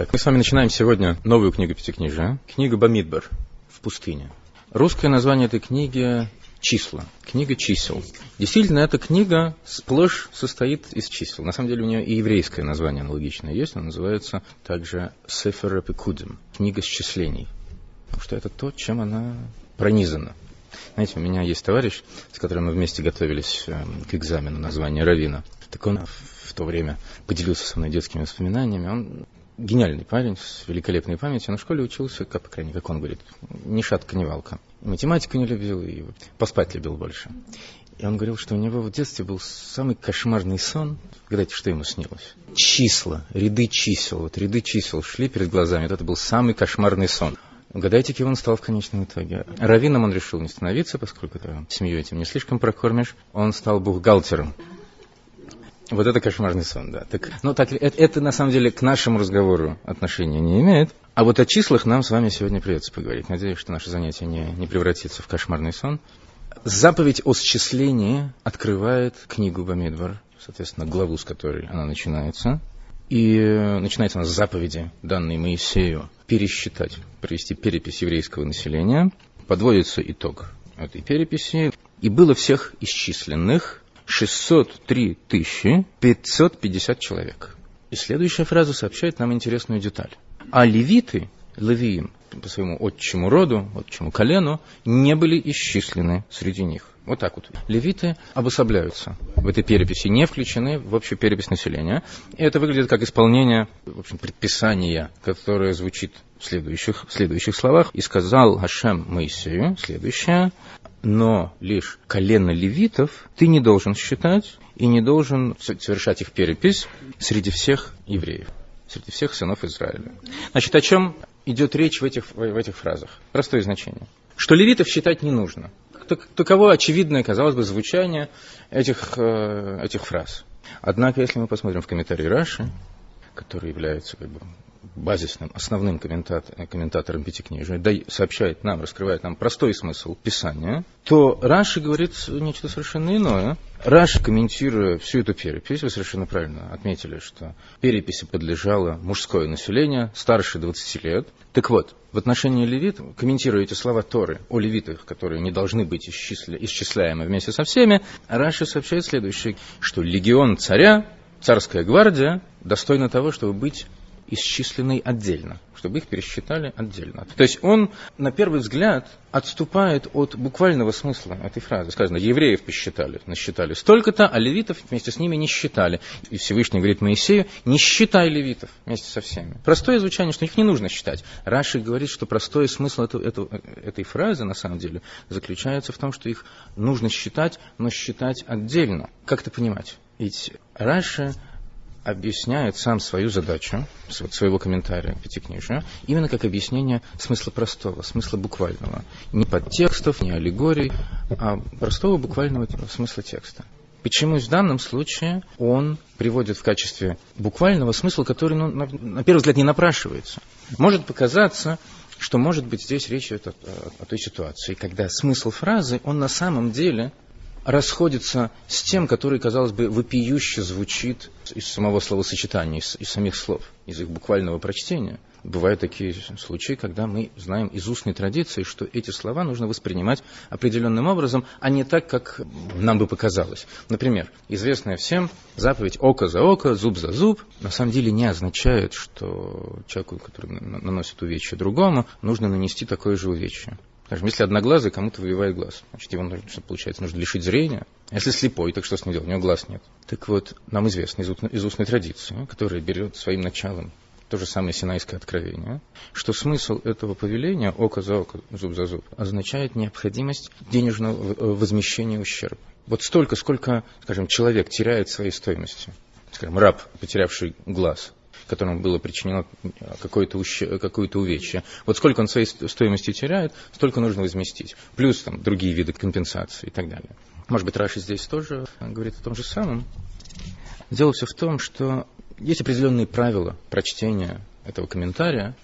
Так, мы с вами начинаем сегодня новую книгу Пятикнижия. Книга Бамидбар в пустыне. Русское название этой книги числа, книга чисел. Действительно, эта книга сплошь состоит из чисел. На самом деле у нее и еврейское название аналогичное есть, она называется также Сефер Эпикудим, книга счислений. Потому что это то, чем она пронизана. Знаете, у меня есть товарищ, с которым мы вместе готовились эм, к экзамену на звание Равина. Так он в то время поделился со мной детскими воспоминаниями. Он гениальный парень с великолепной памятью. На школе учился, как, по крайней мере, как он говорит, ни шатка, ни валка. И математику не любил, и поспать любил больше. И он говорил, что у него в детстве был самый кошмарный сон. Гадайте, что ему снилось? Числа, ряды чисел. Вот ряды чисел шли перед глазами. Вот это был самый кошмарный сон. Угадайте, кем он стал в конечном итоге. Равином он решил не становиться, поскольку семью этим не слишком прокормишь. Он стал бухгалтером. Вот это кошмарный сон, да. Так, ну, так, это, это на самом деле к нашему разговору отношения не имеет. А вот о числах нам с вами сегодня придется поговорить. Надеюсь, что наше занятие не, не превратится в кошмарный сон. Заповедь о счислении открывает книгу Бамидвар, соответственно, главу, с которой она начинается. И начинается она с заповеди, данной Моисею, пересчитать, провести перепись еврейского населения. Подводится итог этой переписи. И было всех исчисленных 603 550 человек. И следующая фраза сообщает нам интересную деталь. А левиты, левиим, по своему отчему роду, отчему колену, не были исчислены среди них. Вот так вот. Левиты обособляются в этой переписи, не включены в общую перепись населения. И это выглядит как исполнение в общем, предписания, которое звучит в следующих, в следующих словах. «И сказал Хашем Моисею, следующее, но лишь колено левитов ты не должен считать и не должен совершать их перепись среди всех евреев, среди всех сынов Израиля. Значит, о чем идет речь в этих, в этих фразах? Простое значение. Что левитов считать не нужно. Таково очевидное, казалось бы, звучание этих, э, этих фраз. Однако, если мы посмотрим в комментарии Раши, который является как бы, базисным, основным комментатор, комментатором Пятикнижия, да, сообщает нам, раскрывает нам простой смысл Писания, то Раши говорит нечто совершенно иное. Раши, комментируя всю эту перепись, вы совершенно правильно отметили, что переписи подлежало мужское население старше 20 лет. Так вот, в отношении левит, комментируя эти слова Торы о левитах, которые не должны быть исчисля, исчисляемы вместе со всеми, Раши сообщает следующее, что легион царя, царская гвардия, достойна того, чтобы быть исчисленный отдельно, чтобы их пересчитали отдельно. То есть он, на первый взгляд, отступает от буквального смысла этой фразы. Сказано, евреев посчитали, насчитали столько-то, а левитов вместе с ними не считали. И Всевышний говорит Моисею, не считай левитов вместе со всеми. Простое звучание, что их не нужно считать. Раши говорит, что простой смысл эту, эту, этой фразы, на самом деле, заключается в том, что их нужно считать, но считать отдельно. Как это понимать? Ведь Раши объясняет сам свою задачу, своего комментария Пятикнижия, именно как объяснение смысла простого, смысла буквального. Не подтекстов, не аллегорий, а простого буквального смысла текста. Почему в данном случае он приводит в качестве буквального смысла, который, ну, на, на первый взгляд, не напрашивается. Может показаться, что, может быть, здесь речь идет о, о, о той ситуации, когда смысл фразы, он на самом деле расходится с тем, который, казалось бы, вопиюще звучит из самого словосочетания, из, из самих слов, из их буквального прочтения. Бывают такие случаи, когда мы знаем из устной традиции, что эти слова нужно воспринимать определенным образом, а не так, как нам бы показалось. Например, известная всем заповедь «око за око, зуб за зуб» на самом деле не означает, что человеку, который наносит увечье другому, нужно нанести такое же увечье. Скажем, если одноглазый кому-то выбивает глаз, значит, его нужно, получается, нужно лишить зрения. А если слепой, так что с ним делать? У него глаз нет. Так вот, нам известно из, из устной традиции, которая берет своим началом то же самое Синайское откровение, что смысл этого повеления око за око, зуб за зуб, означает необходимость денежного э, возмещения ущерба. Вот столько, сколько, скажем, человек теряет своей стоимости. Скажем, раб, потерявший глаз, которому было причинено какое-то, какое-то увечье. Вот сколько он своей стоимости теряет, столько нужно возместить. Плюс там другие виды компенсации и так далее. Может быть, Раши здесь тоже говорит о том же самом. Дело все в том, что есть определенные правила прочтения этого комментария.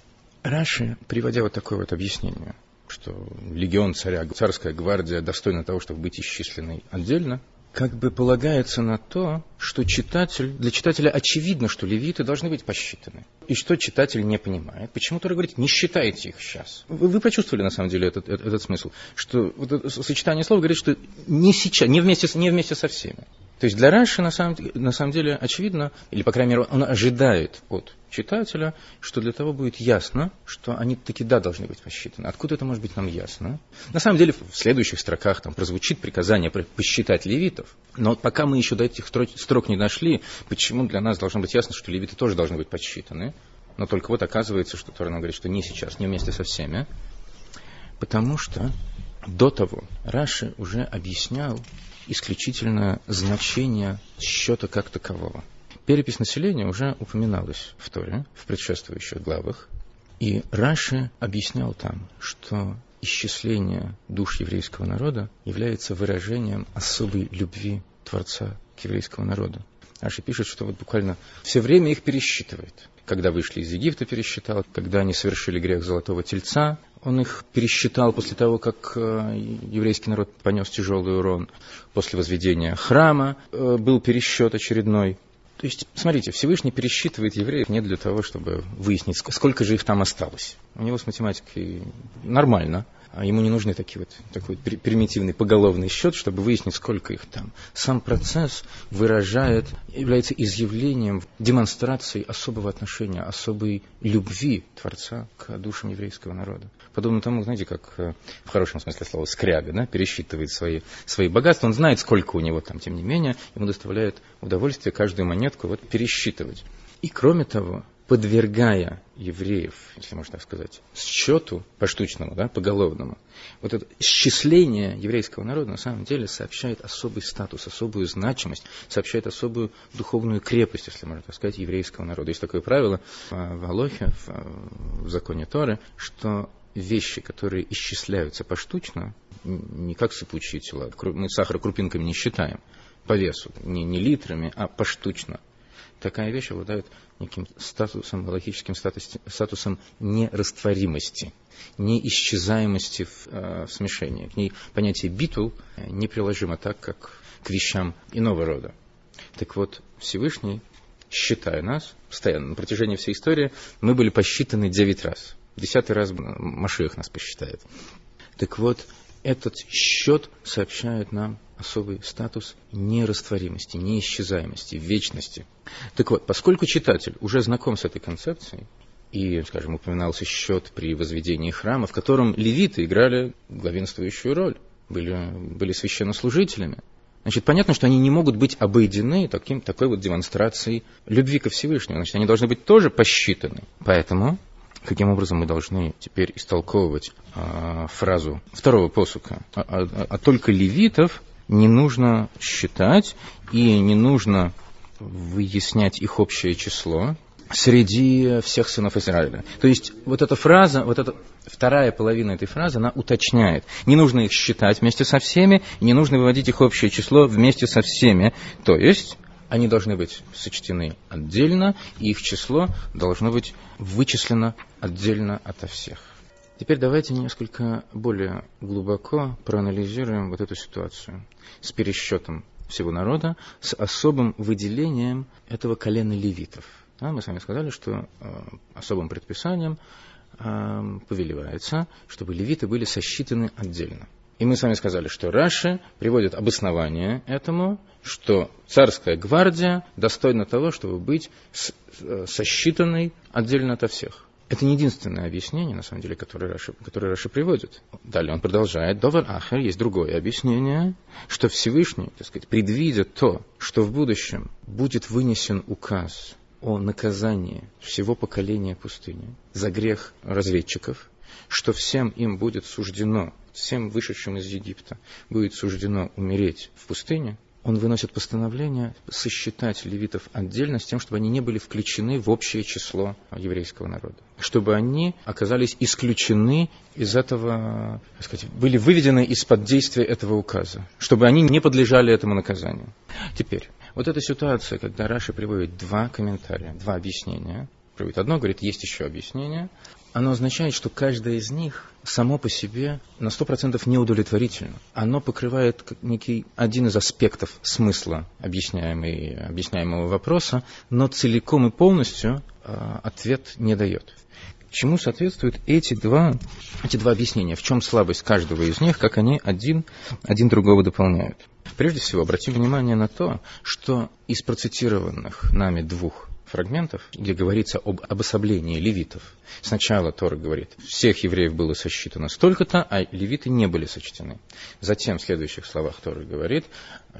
Раши, приводя вот такое вот объяснение, что легион царя, царская гвардия достойна того, чтобы быть исчисленной отдельно, как бы полагается на то, что читатель, для читателя очевидно, что левиты должны быть посчитаны. И что читатель не понимает. Почему Тора говорит, не считайте их сейчас. Вы, вы почувствовали, на самом деле, этот, этот, этот смысл. Что вот это сочетание слов говорит, что не сейчас, не вместе, не вместе со всеми. То есть для Раши на самом, на самом деле очевидно, или по крайней мере он ожидает от читателя, что для того будет ясно, что они таки да должны быть посчитаны. Откуда это может быть нам ясно? На самом деле в следующих строках там прозвучит приказание посчитать левитов. Но пока мы еще до этих строк не дошли, почему для нас должно быть ясно, что левиты тоже должны быть подсчитаны? Но только вот оказывается, что Тора говорит, что не сейчас, не вместе со всеми. Потому что до того Раши уже объяснял исключительно значение счета как такового. Перепись населения уже упоминалась в Торе, в предшествующих главах. И Раши объяснял там, что исчисление душ еврейского народа является выражением особой любви Творца к еврейскому народу. Раши пишет, что вот буквально все время их пересчитывает. Когда вышли из Египта, пересчитал. Когда они совершили грех Золотого Тельца, он их пересчитал после того, как э, еврейский народ понес тяжелый урон. После возведения храма э, был пересчет очередной. То есть, смотрите, Всевышний пересчитывает евреев не для того, чтобы выяснить, сколько же их там осталось. У него с математикой нормально. А ему не нужны такие вот, такой примитивный поголовный счет, чтобы выяснить, сколько их там. Сам процесс выражает, является изъявлением, демонстрацией особого отношения, особой любви Творца к душам еврейского народа. Подобно тому, знаете, как э, в хорошем смысле слова скряга, да, пересчитывает свои, свои богатства, он знает, сколько у него там, тем не менее, ему доставляет удовольствие каждую монетку вот пересчитывать. И кроме того, подвергая евреев, если можно так сказать, счету поштучному, да, поголовному, вот это исчисление еврейского народа на самом деле сообщает особый статус, особую значимость, сообщает особую духовную крепость, если можно так сказать, еврейского народа. Есть такое правило в Алохе, в законе Торы, что вещи, которые исчисляются поштучно, не как сыпучие тела, мы сахар крупинками не считаем, по весу, не, не литрами, а поштучно – такая вещь обладает неким статусом, логическим статусом нерастворимости, неисчезаемости в, э, в смешении. К ней понятие битул неприложимо так, как к вещам иного рода. Так вот, Всевышний, считая нас, постоянно, на протяжении всей истории, мы были посчитаны девять раз. Десятый раз Машиах нас посчитает. Так вот, этот счет сообщает нам особый статус нерастворимости, неисчезаемости, вечности. Так вот, поскольку читатель уже знаком с этой концепцией, и, скажем, упоминался счет при возведении храма, в котором левиты играли главенствующую роль, были, были священнослужителями. Значит, понятно, что они не могут быть обойдены таким, такой вот демонстрацией любви ко Всевышнему. Значит, они должны быть тоже посчитаны. Поэтому каким образом мы должны теперь истолковывать а, фразу второго посука. А, а, а только левитов не нужно считать и не нужно выяснять их общее число среди всех сынов Израиля. То есть вот эта фраза, вот эта вторая половина этой фразы, она уточняет. Не нужно их считать вместе со всеми, не нужно выводить их общее число вместе со всеми. То есть они должны быть сочтены отдельно, и их число должно быть вычислено отдельно ото всех. Теперь давайте несколько более глубоко проанализируем вот эту ситуацию с пересчетом всего народа, с особым выделением этого колена левитов. Да, мы с вами сказали, что э, особым предписанием э, повелевается, чтобы левиты были сосчитаны отдельно. И мы с вами сказали, что Раши приводит обоснование этому, что царская гвардия достойна того, чтобы быть э, сосчитанной отдельно ото всех. Это не единственное объяснение, на самом деле, которое Раши, которое Раши приводит. Далее он продолжает. Довар Ахер есть другое объяснение, что Всевышний, так сказать, предвидя то, что в будущем будет вынесен указ о наказании всего поколения пустыни за грех разведчиков, что всем им будет суждено, всем вышедшим из Египта, будет суждено умереть в пустыне, он выносит постановление сосчитать левитов отдельно с тем, чтобы они не были включены в общее число еврейского народа. Чтобы они оказались исключены из этого, так сказать, были выведены из-под действия этого указа. Чтобы они не подлежали этому наказанию. Теперь, вот эта ситуация, когда Раши приводит два комментария, два объяснения, приводит одно, говорит, есть еще объяснение. Оно означает, что каждое из них само по себе на 100% неудовлетворительно. Оно покрывает некий один из аспектов смысла объясняемого вопроса, но целиком и полностью э, ответ не дает. Чему соответствуют эти два, эти два объяснения? В чем слабость каждого из них, как они один, один другого дополняют? Прежде всего, обратим внимание на то, что из процитированных нами двух фрагментов, где говорится об обособлении левитов. Сначала Тора говорит, всех евреев было сосчитано столько-то, а левиты не были сочтены. Затем в следующих словах Тора говорит,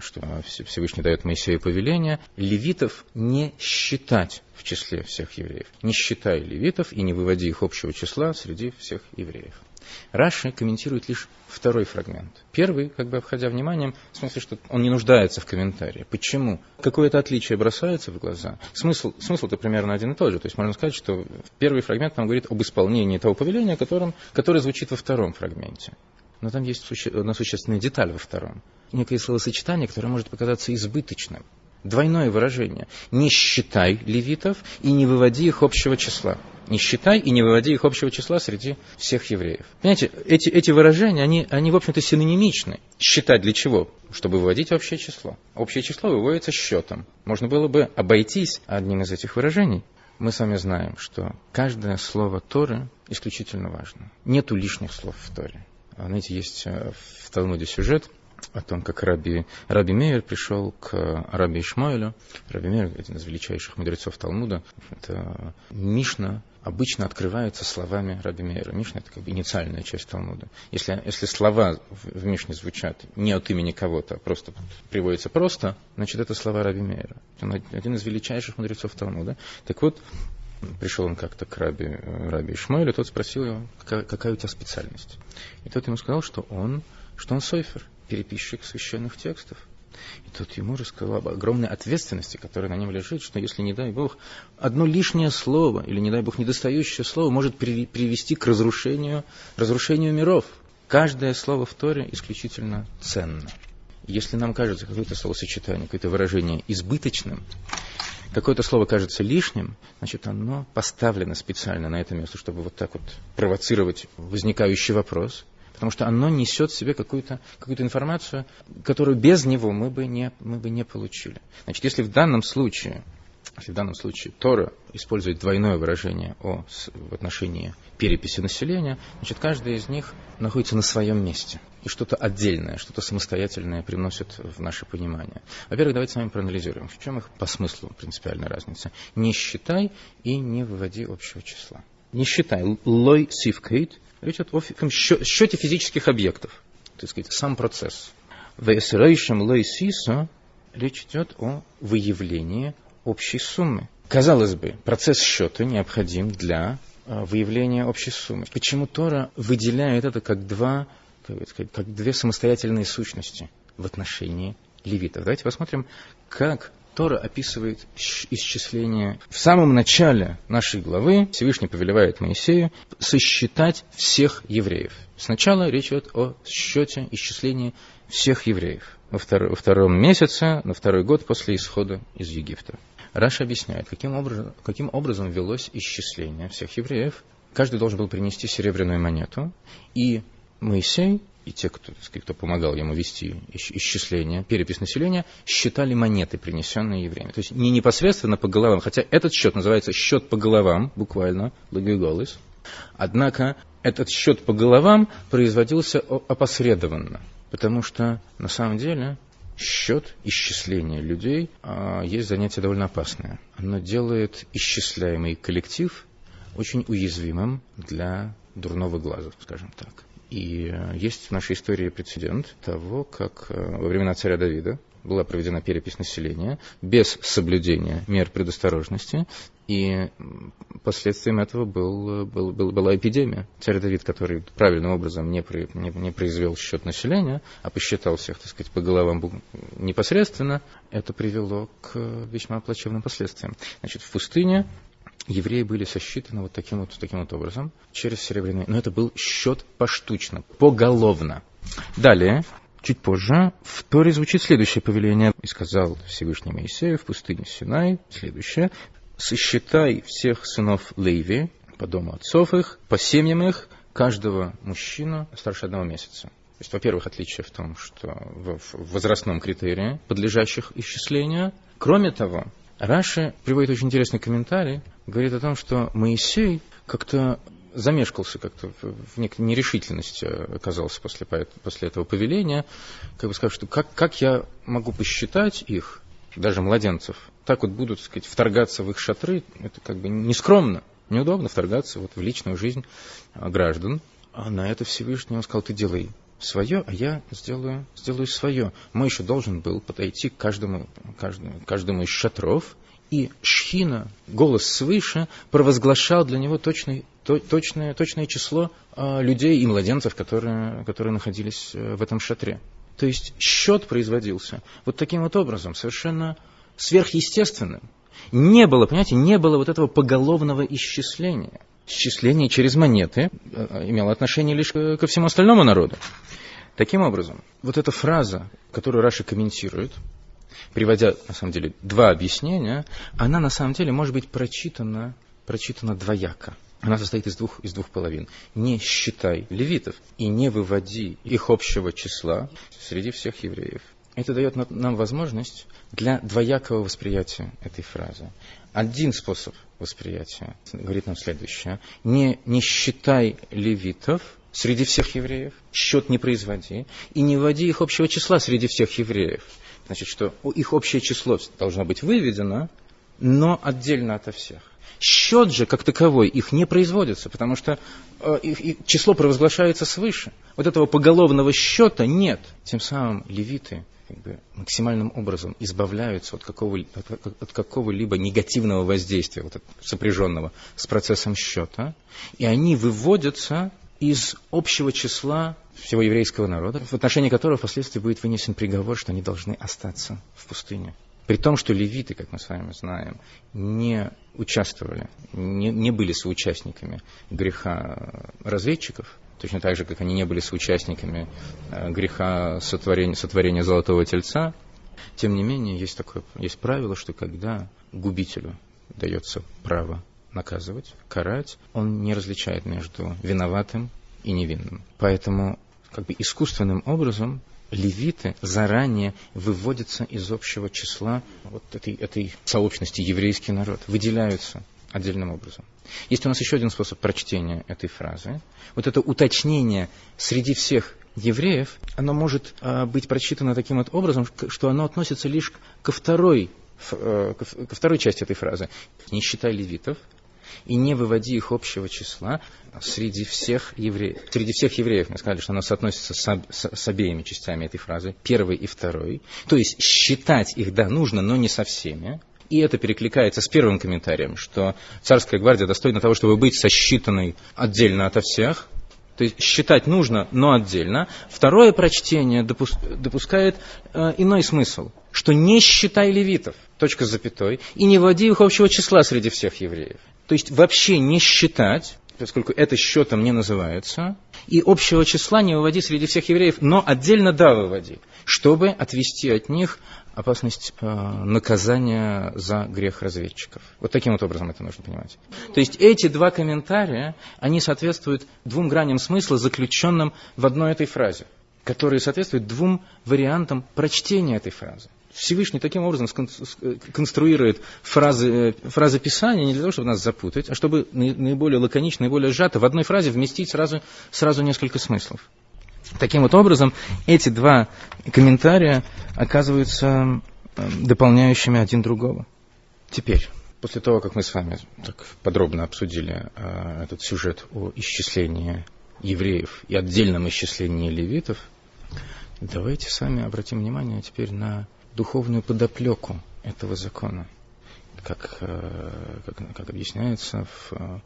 что Всевышний дает Моисею повеление, левитов не считать в числе всех евреев. Не считай левитов и не выводи их общего числа среди всех евреев. Раши комментирует лишь второй фрагмент. Первый, как бы обходя вниманием, в смысле, что он не нуждается в комментарии. Почему? Какое-то отличие бросается в глаза. Смысл, смысл-то примерно один и тот же. То есть можно сказать, что первый фрагмент нам говорит об исполнении того повеления, которым, которое звучит во втором фрагменте. Но там есть суще... одна существенная деталь во втором. Некое словосочетание, которое может показаться избыточным. Двойное выражение. Не считай левитов и не выводи их общего числа. Не считай и не выводи их общего числа среди всех евреев. Понимаете, эти, эти выражения, они, они, в общем-то, синонимичны. Считать для чего? Чтобы выводить общее число. Общее число выводится счетом. Можно было бы обойтись одним из этих выражений. Мы с вами знаем, что каждое слово Торы исключительно важно. Нету лишних слов в Торе. Знаете, есть э, в Талмуде сюжет, о том, как Раби, Раби Мейер пришел к Раби Ишмаилю. Раби Мейер – один из величайших мудрецов Талмуда. Это Мишна обычно открывается словами Раби Мейера. Мишна – это как бы инициальная часть Талмуда. Если, если слова в, Мишне звучат не от имени кого-то, а просто приводятся просто, значит, это слова Раби Мейера. Он один из величайших мудрецов Талмуда. Так вот, пришел он как-то к Раби, Раби Ишмаилю, тот спросил его, какая у тебя специальность. И тот ему сказал, что он, что он сойфер – переписчик священных текстов. И тут ему рассказал об огромной ответственности, которая на нем лежит, что если, не дай Бог, одно лишнее слово или, не дай Бог, недостающее слово может привести к разрушению, разрушению миров. Каждое слово в Торе исключительно ценно. Если нам кажется какое-то словосочетание, какое-то выражение избыточным, какое-то слово кажется лишним, значит, оно поставлено специально на это место, чтобы вот так вот провоцировать возникающий вопрос – потому что оно несет в себе какую-то какую информацию, которую без него мы бы, не, мы бы не получили. Значит, если в данном случае, если в данном случае Тора использует двойное выражение о, в отношении переписи населения, значит, каждый из них находится на своем месте. И что-то отдельное, что-то самостоятельное приносит в наше понимание. Во-первых, давайте с вами проанализируем, в чем их по смыслу принципиальная разница. Не считай и не выводи общего числа. Не считай. Лой сивкейт Речь идет о счете физических объектов, так сказать, сам процесс. В Эсрейшем Лейсиса речь идет о выявлении общей суммы. Казалось бы, процесс счета необходим для а, выявления общей суммы. Почему Тора выделяет это как, два, как, сказать, как две самостоятельные сущности в отношении левитов? Давайте посмотрим, как Тора описывает исчисление. В самом начале нашей главы Всевышний повелевает Моисею сосчитать всех евреев. Сначала речь идет о счете исчислении всех евреев. Во, втор- во втором месяце, на второй год после исхода из Египта. Раша объясняет, каким образом, каким образом велось исчисление всех евреев. Каждый должен был принести серебряную монету, и Моисей и те, кто, сказать, кто помогал ему вести исчисление, перепись населения, считали монеты, принесенные евреями. То есть не непосредственно по головам, хотя этот счет называется счет по головам, буквально, лагиголис. Однако этот счет по головам производился опосредованно, потому что на самом деле счет исчисления людей а, есть занятие довольно опасное. Оно делает исчисляемый коллектив очень уязвимым для дурного глаза, скажем так. И э, есть в нашей истории прецедент того, как э, во времена царя Давида была проведена перепись населения без соблюдения мер предосторожности, и последствием этого был, был, был, была эпидемия. Царь Давид, который правильным образом не, при, не, не произвел счет населения, а посчитал всех, так сказать, по головам непосредственно, это привело к весьма плачевным последствиям. Значит, в пустыне евреи были сосчитаны вот таким вот, таким вот образом, через серебряный. Но это был счет поштучно, поголовно. Далее, чуть позже, в Торе звучит следующее повеление. «И сказал Всевышний Моисею в пустыне Синай, следующее, сосчитай всех сынов Леви по дому отцов их, по семьям их, каждого мужчину старше одного месяца. То есть, во-первых, отличие в том, что в возрастном критерии, подлежащих исчислению. Кроме того, Раши приводит очень интересный комментарий, говорит о том, что Моисей как-то замешкался как-то в некой нерешительности оказался после, после этого повеления, как бы сказав, что как, как я могу посчитать их, даже младенцев, так вот будут, так сказать, вторгаться в их шатры, это как бы нескромно, неудобно вторгаться вот в личную жизнь граждан. А на это Всевышний он сказал, ты делай свое, а я сделаю, сделаю свое. Мой еще должен был подойти к каждому, каждому, каждому из шатров, и Шхина, голос свыше, провозглашал для него точный, то, точное, точное число э, людей и младенцев, которые, которые находились э, в этом шатре. То есть счет производился вот таким вот образом, совершенно сверхъестественным. Не было, понимаете, не было вот этого поголовного исчисления счисление через монеты э, имело отношение лишь ко всему остальному народу. Таким образом, вот эта фраза, которую Раши комментирует, приводя, на самом деле, два объяснения, она, на самом деле, может быть прочитана, прочитана двояко. Она состоит из двух, из двух половин. Не считай левитов и не выводи их общего числа среди всех евреев. Это дает нам возможность для двоякого восприятия этой фразы. Один способ восприятия говорит нам следующее. Не, не считай левитов среди всех евреев, счет не производи, и не вводи их общего числа среди всех евреев. Значит, что их общее число должно быть выведено, но отдельно ото всех. Счет же, как таковой, их не производится, потому что э, их, их число провозглашается свыше. Вот этого поголовного счета нет. Тем самым левиты как бы, максимальным образом избавляются от, какого, от, от какого-либо негативного воздействия, вот, сопряженного с процессом счета, и они выводятся из общего числа всего еврейского народа, в отношении которого впоследствии будет вынесен приговор, что они должны остаться в пустыне. При том, что левиты, как мы с вами знаем, не участвовали, не, не были соучастниками греха разведчиков, точно так же, как они не были соучастниками э, греха сотворения, сотворения золотого тельца, тем не менее, есть, такое, есть правило, что когда губителю дается право наказывать, карать, он не различает между виноватым и невинным. Поэтому как бы искусственным образом левиты заранее выводятся из общего числа вот этой, этой сообщности еврейский народ, выделяются отдельным образом. Есть у нас еще один способ прочтения этой фразы. Вот это уточнение среди всех евреев, оно может э, быть прочитано таким вот образом, что оно относится лишь ко второй, э, ко второй части этой фразы. Не считай левитов, и не выводи их общего числа среди всех евреев. Среди всех евреев мы сказали, что оно соотносится с, с, с обеими частями этой фразы, первой и второй. То есть считать их, да, нужно, но не со всеми. И это перекликается с первым комментарием, что царская гвардия достойна того, чтобы быть сосчитанной отдельно ото всех. То есть считать нужно, но отдельно. Второе прочтение допускает э, иной смысл, что не считай левитов, точка с запятой, и не вводи их общего числа среди всех евреев. То есть вообще не считать, поскольку это счетом не называется, и общего числа не выводи среди всех евреев, но отдельно да выводи, чтобы отвести от них опасность э, наказания за грех разведчиков. Вот таким вот образом это нужно понимать. То есть эти два комментария, они соответствуют двум граням смысла, заключенным в одной этой фразе, которые соответствуют двум вариантам прочтения этой фразы. Всевышний таким образом конструирует фразы, э, фразы Писания не для того, чтобы нас запутать, а чтобы наиболее лаконично, наиболее сжато в одной фразе вместить сразу, сразу несколько смыслов. Таким вот образом, эти два комментария оказываются э, дополняющими один другого. Теперь, после того, как мы с вами так подробно обсудили э, этот сюжет о исчислении евреев и отдельном исчислении левитов, давайте с вами обратим внимание теперь на духовную подоплеку этого закона. Как, э, как, как объясняется в, э,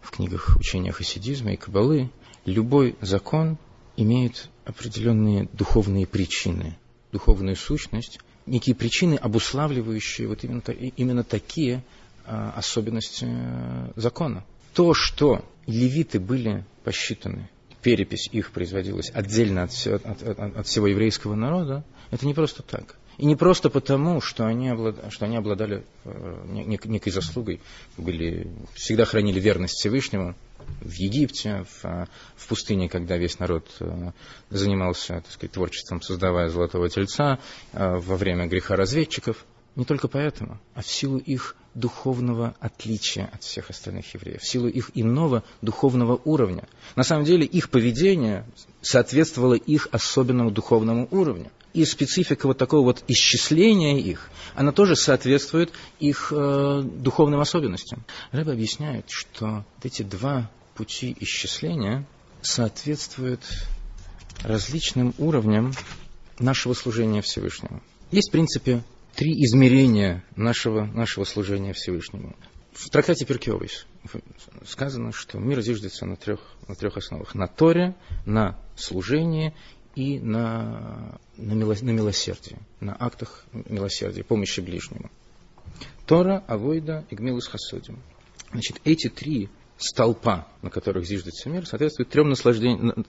в книгах учения хасидизма и кабалы, любой закон имеет определенные духовные причины, духовную сущность, некие причины, обуславливающие вот именно, именно такие а, особенности э, закона. То, что левиты были посчитаны, перепись их производилась отдельно от, от, от, от всего еврейского народа, это не просто так. И не просто потому, что они, облад... что они обладали э, некой заслугой, были, всегда хранили верность Всевышнему в Египте, в, э, в пустыне, когда весь народ э, занимался так сказать, творчеством, создавая золотого тельца, э, во время греха разведчиков. Не только поэтому, а в силу их духовного отличия от всех остальных евреев, в силу их иного духовного уровня. На самом деле их поведение соответствовало их особенному духовному уровню. И специфика вот такого вот исчисления их, она тоже соответствует их э, духовным особенностям. Рэб объясняет, что эти два пути исчисления соответствуют различным уровням нашего служения Всевышнему. Есть, в принципе, три измерения нашего, нашего служения Всевышнему. В трактате Перкиовис сказано, что мир зиждется на трех, на трех основах. На Торе, на служении и на, на, мило, на милосердии, на актах милосердия, помощи ближнему. Тора, Авойда и Гмилус Хасудим. Значит, эти три столпа, на которых зиждется мир, соответствуют трем,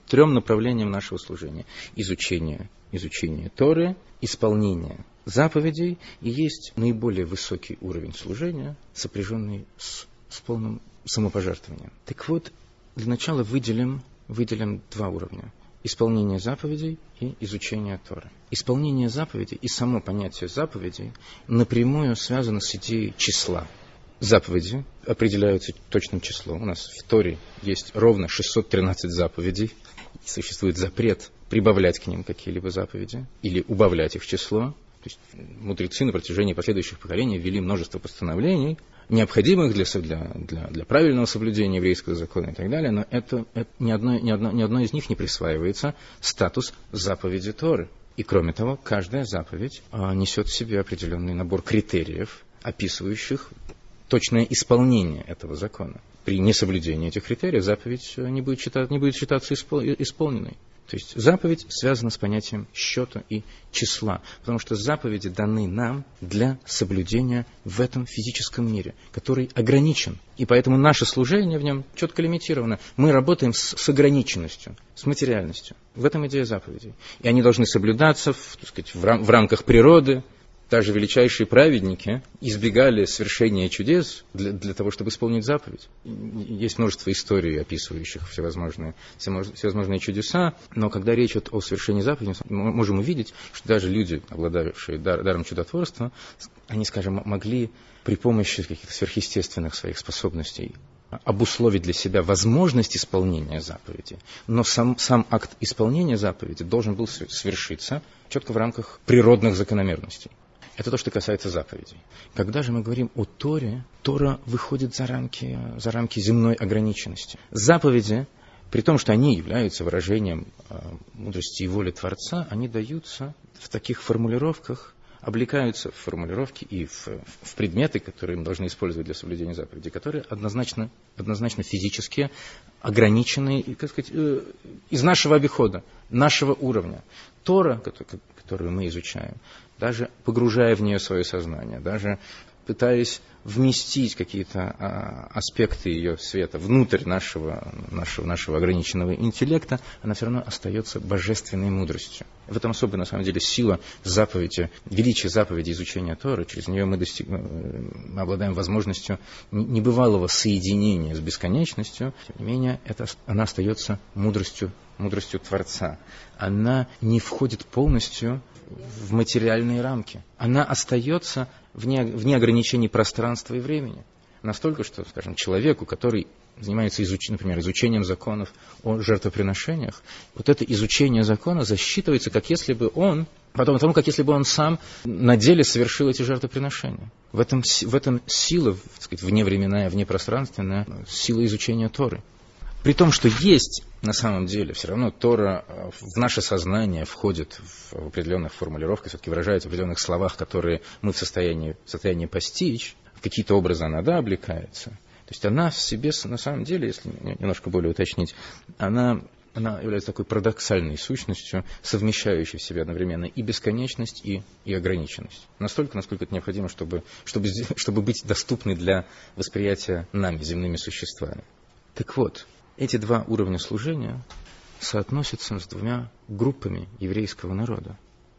трем направлениям нашего служения. Изучение, изучение Торы, исполнение заповедей и есть наиболее высокий уровень служения, сопряженный с, с полным самопожертвованием. Так вот, для начала выделим, выделим два уровня. Исполнение заповедей и изучение Торы. Исполнение заповедей и само понятие заповедей напрямую связано с идеей числа. Заповеди определяются точным числом. У нас в Торе есть ровно 613 заповедей. Существует запрет прибавлять к ним какие-либо заповеди или убавлять их число. То есть мудрецы на протяжении последующих поколений ввели множество постановлений, необходимых для, для, для, для правильного соблюдения еврейского закона и так далее, но это, это ни, одно, ни, одно, ни одно из них не присваивается статус заповеди Торы. И кроме того, каждая заповедь а, несет в себе определенный набор критериев, описывающих точное исполнение этого закона. При несоблюдении этих критериев заповедь не будет, считать, не будет считаться исполненной. То есть заповедь связана с понятием счета и числа, потому что заповеди даны нам для соблюдения в этом физическом мире, который ограничен. И поэтому наше служение в нем четко лимитировано. Мы работаем с, с ограниченностью, с материальностью. В этом идея заповедей. И они должны соблюдаться в, так сказать, в, рам, в рамках природы, даже величайшие праведники избегали свершения чудес для, для того, чтобы исполнить заповедь. Есть множество историй, описывающих всевозможные, всевозможные чудеса, но когда речь идет о совершении заповеди, мы можем увидеть, что даже люди, обладавшие дар, даром чудотворства, они, скажем, могли при помощи каких-то сверхъестественных своих способностей обусловить для себя возможность исполнения заповеди, но сам, сам акт исполнения заповеди должен был свершиться четко в рамках природных закономерностей. Это то, что касается заповедей. Когда же мы говорим о Торе, Тора выходит за рамки, за рамки земной ограниченности. Заповеди, при том, что они являются выражением э, мудрости и воли Творца, они даются в таких формулировках, облекаются в формулировки и в, в предметы, которые мы должны использовать для соблюдения заповедей, которые однозначно, однозначно физически ограничены как сказать, э, из нашего обихода, нашего уровня. Тора, которую мы изучаем, даже погружая в нее свое сознание, даже пытаясь вместить какие-то а, аспекты ее света внутрь нашего, нашего, нашего ограниченного интеллекта, она все равно остается божественной мудростью. В этом особая, на самом деле, сила заповеди, величие заповеди изучения Торы. Через нее мы, достиг, мы обладаем возможностью небывалого соединения с бесконечностью. Тем не менее, это, она остается мудростью, мудростью Творца. Она не входит полностью в материальные рамки. Она остается вне, вне ограничений пространства и времени. Настолько, что, скажем, человеку, который занимается, изуч... например, изучением законов о жертвоприношениях, вот это изучение закона засчитывается, как если бы он, потом тому, как если бы он сам на деле совершил эти жертвоприношения. В этом, в этом сила, так сказать, вневременная, внепространственная сила изучения Торы. При том, что есть на самом деле все равно Тора э, в наше сознание входит в определенных формулировках, все-таки выражается в определенных словах, которые мы в состоянии, в состоянии постичь, в какие-то образы она, да, облекается. То есть она в себе, на самом деле, если немножко более уточнить, она, она является такой парадоксальной сущностью, совмещающей в себе одновременно и бесконечность, и, и ограниченность. Настолько, насколько это необходимо, чтобы, чтобы, чтобы быть доступной для восприятия нами, земными существами. Так вот, эти два уровня служения соотносятся с двумя группами еврейского народа.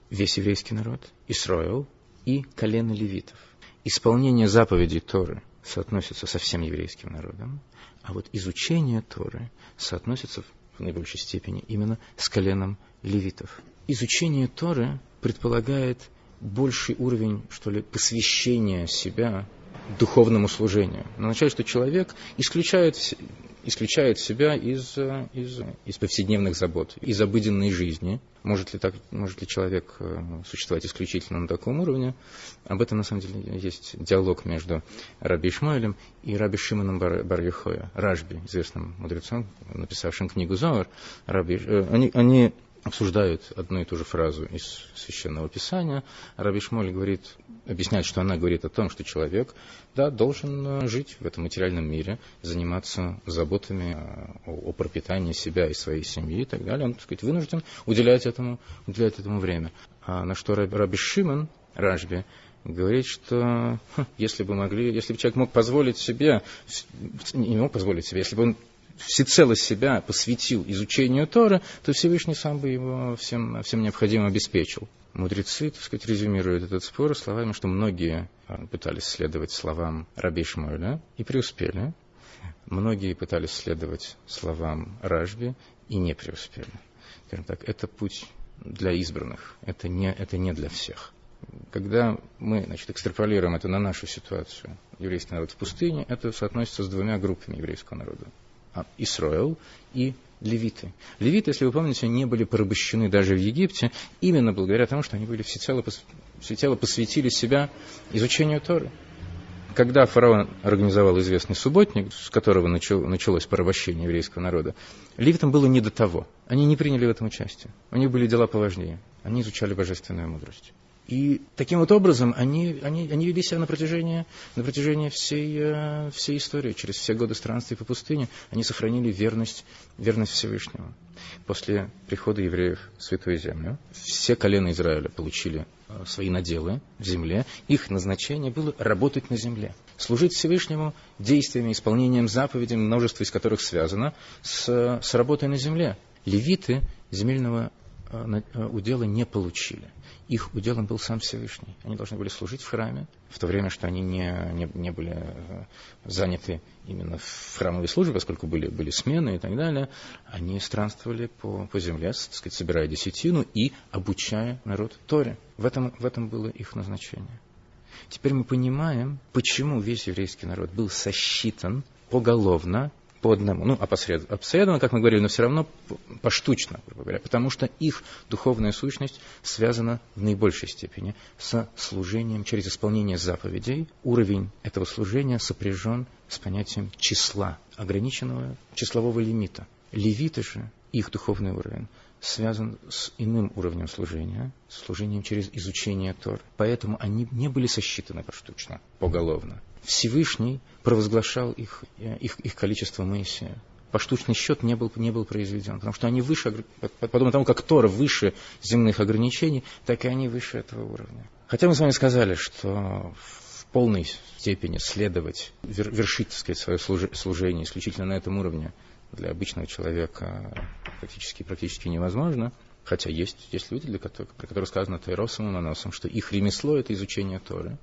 весь еврейский народ, Исраил и колено левитов. Исполнение заповедей Торы соотносится со всем еврейским народом, а вот изучение Торы соотносится в наибольшей степени именно с коленом левитов. Изучение Торы предполагает больший уровень, что ли, посвящения себя духовному служению. Но означает, что человек исключает, исключает себя из, из, из повседневных забот, из обыденной жизни. Может ли, так, может ли человек э, существовать исключительно на таком уровне? Об этом, на самом деле, есть диалог между Раби Ишмаэлем и Раби Шимоном Бар, Ражби, известным мудрецом, написавшим книгу Зоар. Раби, э, они, они обсуждают одну и ту же фразу из Священного Писания. Раби Шмоль говорит, объясняет, что она говорит о том, что человек да, должен э, жить в этом материальном мире, заниматься заботами о, о пропитании себя и своей семьи и так далее. Он, так сказать, вынужден уделять этому, уделять этому время. А на что Раби Шимон, Ражби, говорит, что хм, если бы могли, если бы человек мог позволить себе, не мог позволить себе, если бы он всецело себя посвятил изучению Тора, то Всевышний сам бы его всем, всем необходимым обеспечил. Мудрецы, так сказать, резюмируют этот спор словами, что многие а, пытались следовать словам Раби Шмуэля и преуспели. Многие пытались следовать словам Ражби и не преуспели. Скажем так, это путь для избранных, это не, это не для всех. Когда мы значит, экстраполируем это на нашу ситуацию, еврейский народ в пустыне, это соотносится с двумя группами еврейского народа. А, Исраил и левиты. Левиты, если вы помните, не были порабощены даже в Египте, именно благодаря тому, что они были всецело, всецело посвятили себя изучению Торы. Когда фараон организовал известный субботник, с которого началось порабощение еврейского народа, левитам было не до того. Они не приняли в этом участие. У них были дела поважнее. Они изучали божественную мудрость. И таким вот образом они, они, они вели себя на протяжении, на протяжении всей, э, всей истории, через все годы странствий по пустыне, они сохранили верность, верность Всевышнему. После прихода евреев в Святую Землю все колена Израиля получили э, свои наделы в земле. Их назначение было работать на земле, служить Всевышнему действиями, исполнением заповедей, множество из которых связано с, с работой на земле. Левиты земельного э, удела не получили их уделом был сам Всевышний. Они должны были служить в храме, в то время, что они не, не, не были э, заняты именно в храмовой службе, поскольку были, были смены и так далее. Они странствовали по, по земле, так сказать, собирая десятину и обучая народ Торе. В этом, в этом было их назначение. Теперь мы понимаем, почему весь еврейский народ был сосчитан поголовно по одному, ну, опосредованно, опосредованно, как мы говорили, но все равно поштучно, грубо говоря, потому что их духовная сущность связана в наибольшей степени со служением через исполнение заповедей. Уровень этого служения сопряжен с понятием числа, ограниченного числового лимита. Левиты же, их духовный уровень, связан с иным уровнем служения, служением через изучение Тор. Поэтому они не были сосчитаны поштучно, поголовно. Всевышний провозглашал их, э, их, их количество Моисея. Поштучный счет не был, не был произведен, потому что они выше, подобно тому, как Тора выше земных ограничений, так и они выше этого уровня. Хотя мы с вами сказали, что в полной степени следовать, вершить, так сказать, свое служение исключительно на этом уровне для обычного человека практически, практически невозможно. Хотя есть, есть люди, для которых, про которых сказано Тайросом и Маносом, что их ремесло – это изучение Торы.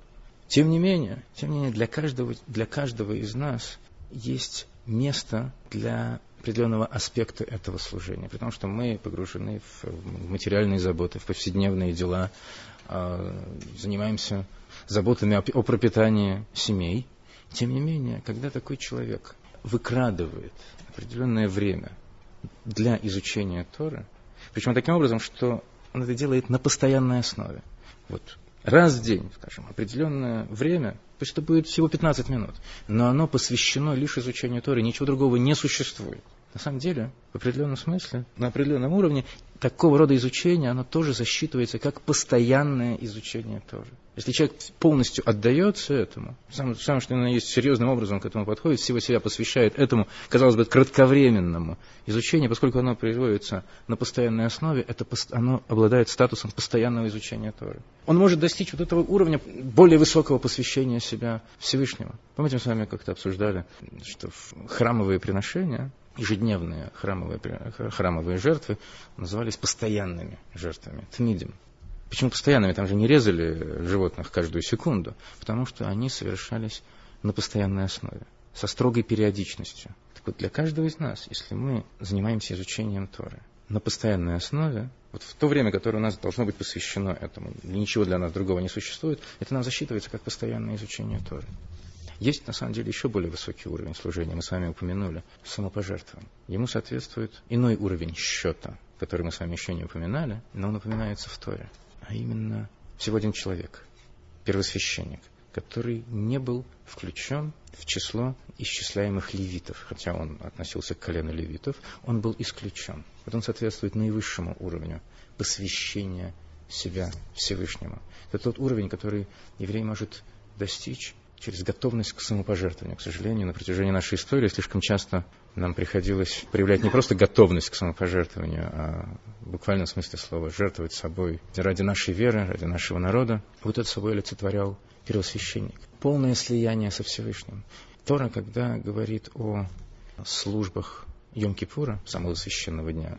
Тем не менее, тем не менее для, каждого, для каждого из нас есть место для определенного аспекта этого служения, потому что мы погружены в материальные заботы, в повседневные дела, а, занимаемся заботами о пропитании семей. Тем не менее, когда такой человек выкрадывает определенное время для изучения Торы, причем таким образом, что он это делает на постоянной основе. Вот раз в день, скажем, определенное время, пусть это будет всего 15 минут, но оно посвящено лишь изучению Торы, ничего другого не существует. На самом деле, в определенном смысле, на определенном уровне, такого рода изучение, оно тоже засчитывается как постоянное изучение Торы. Если человек полностью отдается этому, самое, самое что он есть серьезным образом к этому подходит, всего себя посвящает этому, казалось бы, кратковременному изучению, поскольку оно производится на постоянной основе, это, оно обладает статусом постоянного изучения Торы. Он может достичь вот этого уровня более высокого посвящения себя Всевышнему. Помните, мы с вами как-то обсуждали, что храмовые приношения, ежедневные храмовые, храмовые жертвы назывались постоянными жертвами, тмидим. Почему постоянными? Там же не резали животных каждую секунду. Потому что они совершались на постоянной основе, со строгой периодичностью. Так вот, для каждого из нас, если мы занимаемся изучением Торы на постоянной основе, вот в то время, которое у нас должно быть посвящено этому, ничего для нас другого не существует, это нам засчитывается как постоянное изучение Торы. Есть, на самом деле, еще более высокий уровень служения, мы с вами упомянули, самопожертвование. Ему соответствует иной уровень счета, который мы с вами еще не упоминали, но он упоминается в Торе. А именно, всего один человек, первосвященник, который не был включен в число исчисляемых левитов, хотя он относился к колену левитов, он был исключен. Вот он соответствует наивысшему уровню посвящения себя Всевышнему. Это тот уровень, который еврей может достичь через готовность к самопожертвованию. К сожалению, на протяжении нашей истории слишком часто нам приходилось проявлять не просто готовность к самопожертвованию, а в буквальном смысле слова жертвовать собой ради нашей веры, ради нашего народа. Вот это собой олицетворял первосвященник. Полное слияние со Всевышним. Тора, когда говорит о службах Йом-Кипура, самого священного дня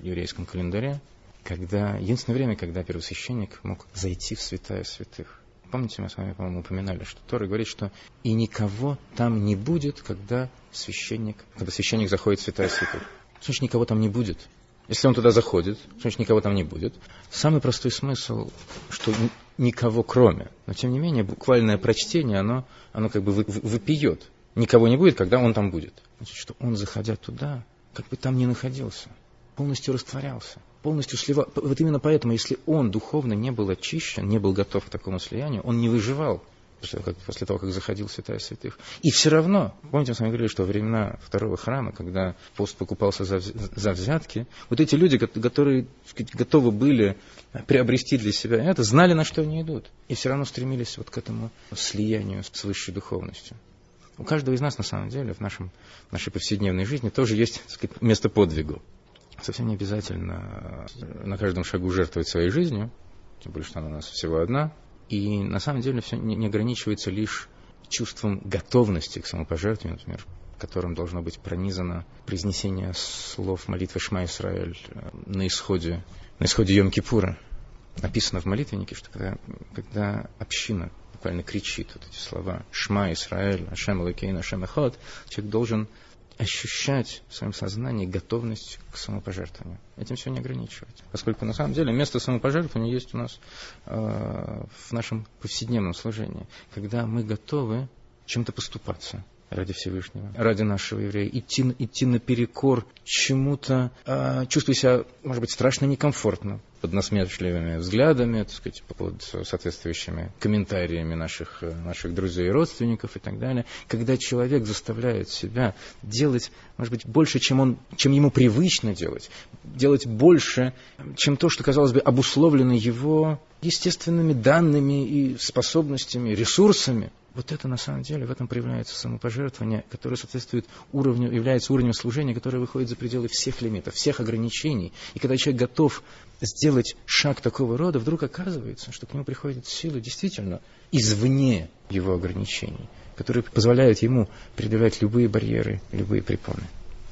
в еврейском календаре, когда единственное время, когда первосвященник мог зайти в святая святых. Помните, мы с вами, по-моему, упоминали, что Тора говорит, что и никого там не будет, когда священник, когда священник заходит в святая святых. Значит, никого там не будет. Если он туда заходит, значит, никого там не будет. Самый простой смысл, что никого кроме. Но, тем не менее, буквальное прочтение, оно, оно как бы выпьет. Никого не будет, когда он там будет. Значит, что он, заходя туда, как бы там не находился, полностью растворялся полностью сливал. Вот именно поэтому, если он духовно не был очищен, не был готов к такому слиянию, он не выживал после того, как, заходил святая святых. И все равно, помните, мы с вами говорили, что во времена второго храма, когда пост покупался за, за взятки, вот эти люди, которые сказать, готовы были приобрести для себя это, знали, на что они идут. И все равно стремились вот к этому слиянию с высшей духовностью. У каждого из нас, на самом деле, в нашем, нашей повседневной жизни тоже есть сказать, место подвигу совсем не обязательно э, на каждом шагу жертвовать своей жизнью, тем более, что она у нас всего одна. И на самом деле все не ограничивается лишь чувством готовности к самопожертвованию, например, которым должно быть пронизано произнесение слов молитвы Шма Исраэль э, на исходе, на исходе Йом-Кипура. Написано в молитвеннике, что когда, когда община буквально кричит вот эти слова «Шма Исраэль, Ашем Лакейн, Ашем Эхот», человек должен ощущать в своем сознании готовность к самопожертвованию. Этим все не ограничивать. Поскольку на самом деле место самопожертвования есть у нас э, в нашем повседневном служении, когда мы готовы чем-то поступаться ради Всевышнего, ради нашего еврея, идти, идти наперекор чему-то, э, чувствуя себя, может быть, страшно некомфортно, под насмешливыми взглядами, так сказать, под соответствующими комментариями наших, э, наших друзей и родственников и так далее, когда человек заставляет себя делать, может быть, больше, чем, он, чем ему привычно делать, делать больше, чем то, что, казалось бы, обусловлено его естественными данными и способностями, ресурсами – вот это на самом деле, в этом проявляется самопожертвование, которое соответствует уровню, является уровнем служения, которое выходит за пределы всех лимитов, всех ограничений. И когда человек готов сделать шаг такого рода, вдруг оказывается, что к нему приходит сила действительно извне его ограничений, которые позволяют ему преодолевать любые барьеры, любые препоны.